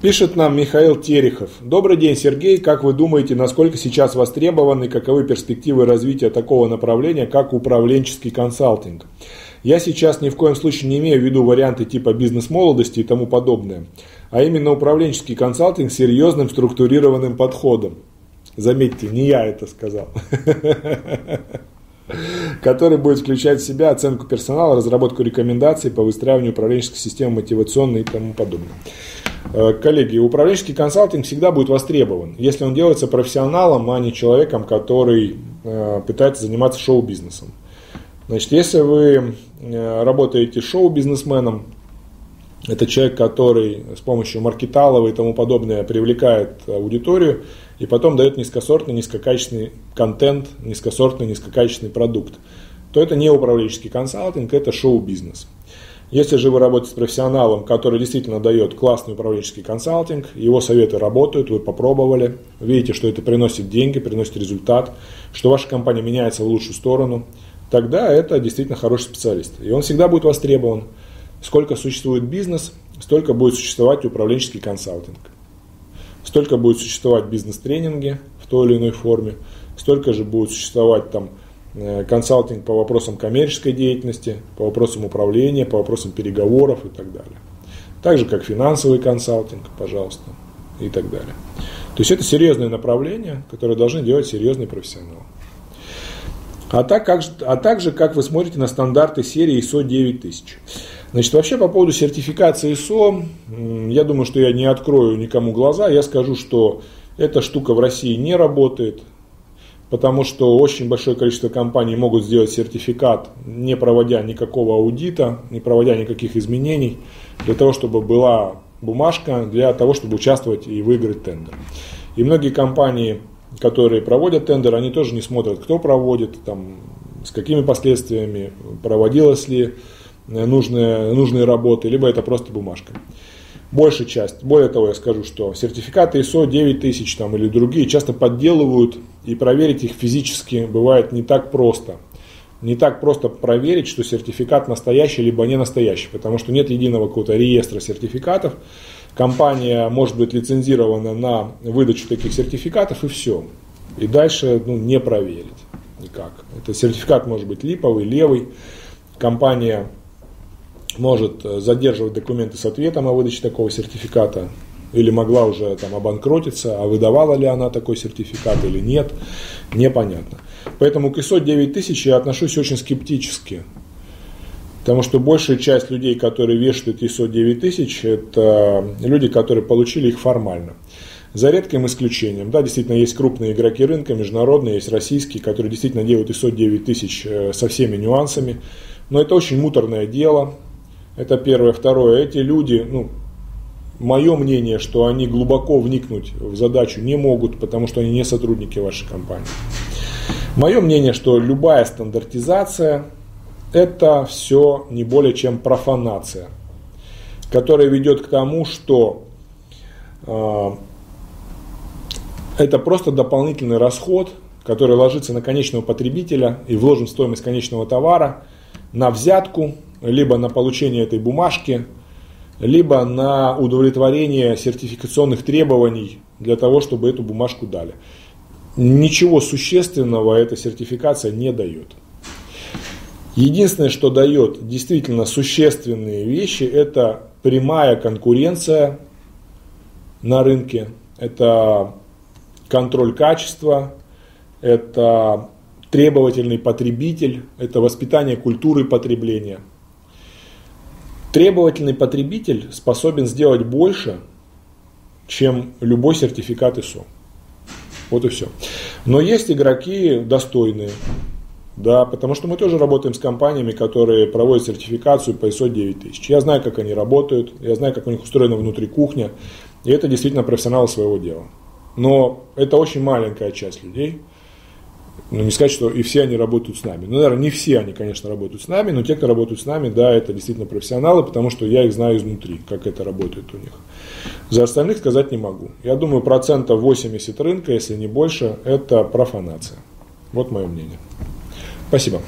Пишет нам Михаил Терехов. Добрый день, Сергей. Как вы думаете, насколько сейчас востребованы, каковы перспективы развития такого направления, как управленческий консалтинг? Я сейчас ни в коем случае не имею в виду варианты типа бизнес-молодости и тому подобное, а именно управленческий консалтинг с серьезным структурированным подходом. Заметьте, не я это сказал. который будет включать в себя оценку персонала, разработку рекомендаций по выстраиванию управленческой системы, мотивационной и тому подобное. Э, коллеги, управленческий консалтинг всегда будет востребован, если он делается профессионалом, а не человеком, который э, пытается заниматься шоу-бизнесом. Значит, если вы э, работаете шоу-бизнесменом, это человек, который с помощью маркеталова и тому подобное привлекает аудиторию и потом дает низкосортный, низкокачественный контент, низкосортный, низкокачественный продукт, то это не управленческий консалтинг, это шоу-бизнес. Если же вы работаете с профессионалом, который действительно дает классный управленческий консалтинг, его советы работают, вы попробовали, видите, что это приносит деньги, приносит результат, что ваша компания меняется в лучшую сторону, тогда это действительно хороший специалист. И он всегда будет востребован. Сколько существует бизнес, столько будет существовать управленческий консалтинг. Столько будет существовать бизнес-тренинги в той или иной форме, столько же будет существовать там консалтинг по вопросам коммерческой деятельности, по вопросам управления, по вопросам переговоров и так далее. Так же, как финансовый консалтинг, пожалуйста, и так далее. То есть это серьезное направление, которое должны делать серьезные профессионалы. А, так, как, а также, как вы смотрите на стандарты серии ISO 9000. Значит, вообще по поводу сертификации ISO, я думаю, что я не открою никому глаза, я скажу, что эта штука в России не работает, потому что очень большое количество компаний могут сделать сертификат, не проводя никакого аудита, не проводя никаких изменений, для того, чтобы была бумажка, для того, чтобы участвовать и выиграть тендер. И многие компании, которые проводят тендер, они тоже не смотрят, кто проводит, там, с какими последствиями, проводилась ли нужные, нужные работы, либо это просто бумажка большая часть. Более того, я скажу, что сертификаты ISO 9000 там, или другие часто подделывают, и проверить их физически бывает не так просто. Не так просто проверить, что сертификат настоящий либо не настоящий, потому что нет единого какого-то реестра сертификатов. Компания может быть лицензирована на выдачу таких сертификатов и все. И дальше ну, не проверить никак. Это сертификат может быть липовый, левый. Компания может э, задерживать документы с ответом о выдаче такого сертификата, или могла уже там обанкротиться, а выдавала ли она такой сертификат или нет, непонятно. Поэтому к ISO 9000 я отношусь очень скептически. Потому что большая часть людей, которые вешают ISO 9000, это люди, которые получили их формально. За редким исключением. Да, действительно, есть крупные игроки рынка, международные, есть российские, которые действительно делают ISO 9000 э, со всеми нюансами. Но это очень муторное дело, это первое. Второе. Эти люди, ну, мое мнение, что они глубоко вникнуть в задачу не могут, потому что они не сотрудники вашей компании. Мое мнение, что любая стандартизация – это все не более чем профанация, которая ведет к тому, что э, это просто дополнительный расход, который ложится на конечного потребителя и вложен в стоимость конечного товара, на взятку, либо на получение этой бумажки, либо на удовлетворение сертификационных требований для того, чтобы эту бумажку дали. Ничего существенного эта сертификация не дает. Единственное, что дает действительно существенные вещи, это прямая конкуренция на рынке, это контроль качества, это требовательный потребитель, это воспитание культуры потребления – Требовательный потребитель способен сделать больше, чем любой сертификат ISO. Вот и все. Но есть игроки достойные, да, потому что мы тоже работаем с компаниями, которые проводят сертификацию по ISO 9000. Я знаю, как они работают, я знаю, как у них устроена внутри кухня, и это действительно профессионалы своего дела. Но это очень маленькая часть людей – ну, не сказать, что и все они работают с нами. Ну, наверное, не все они, конечно, работают с нами, но те, кто работают с нами, да, это действительно профессионалы, потому что я их знаю изнутри, как это работает у них. За остальных сказать не могу. Я думаю, процентов 80 рынка, если не больше, это профанация. Вот мое мнение. Спасибо.